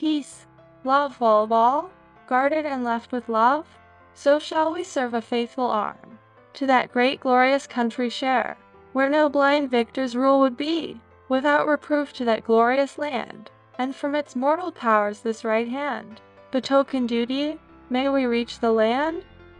peace, love all, all, guarded and left with love, so shall we serve a faithful arm, to that great glorious country share, where no blind victor's rule would be, without reproof to that glorious land, and from its mortal powers this right hand betoken duty, may we reach the land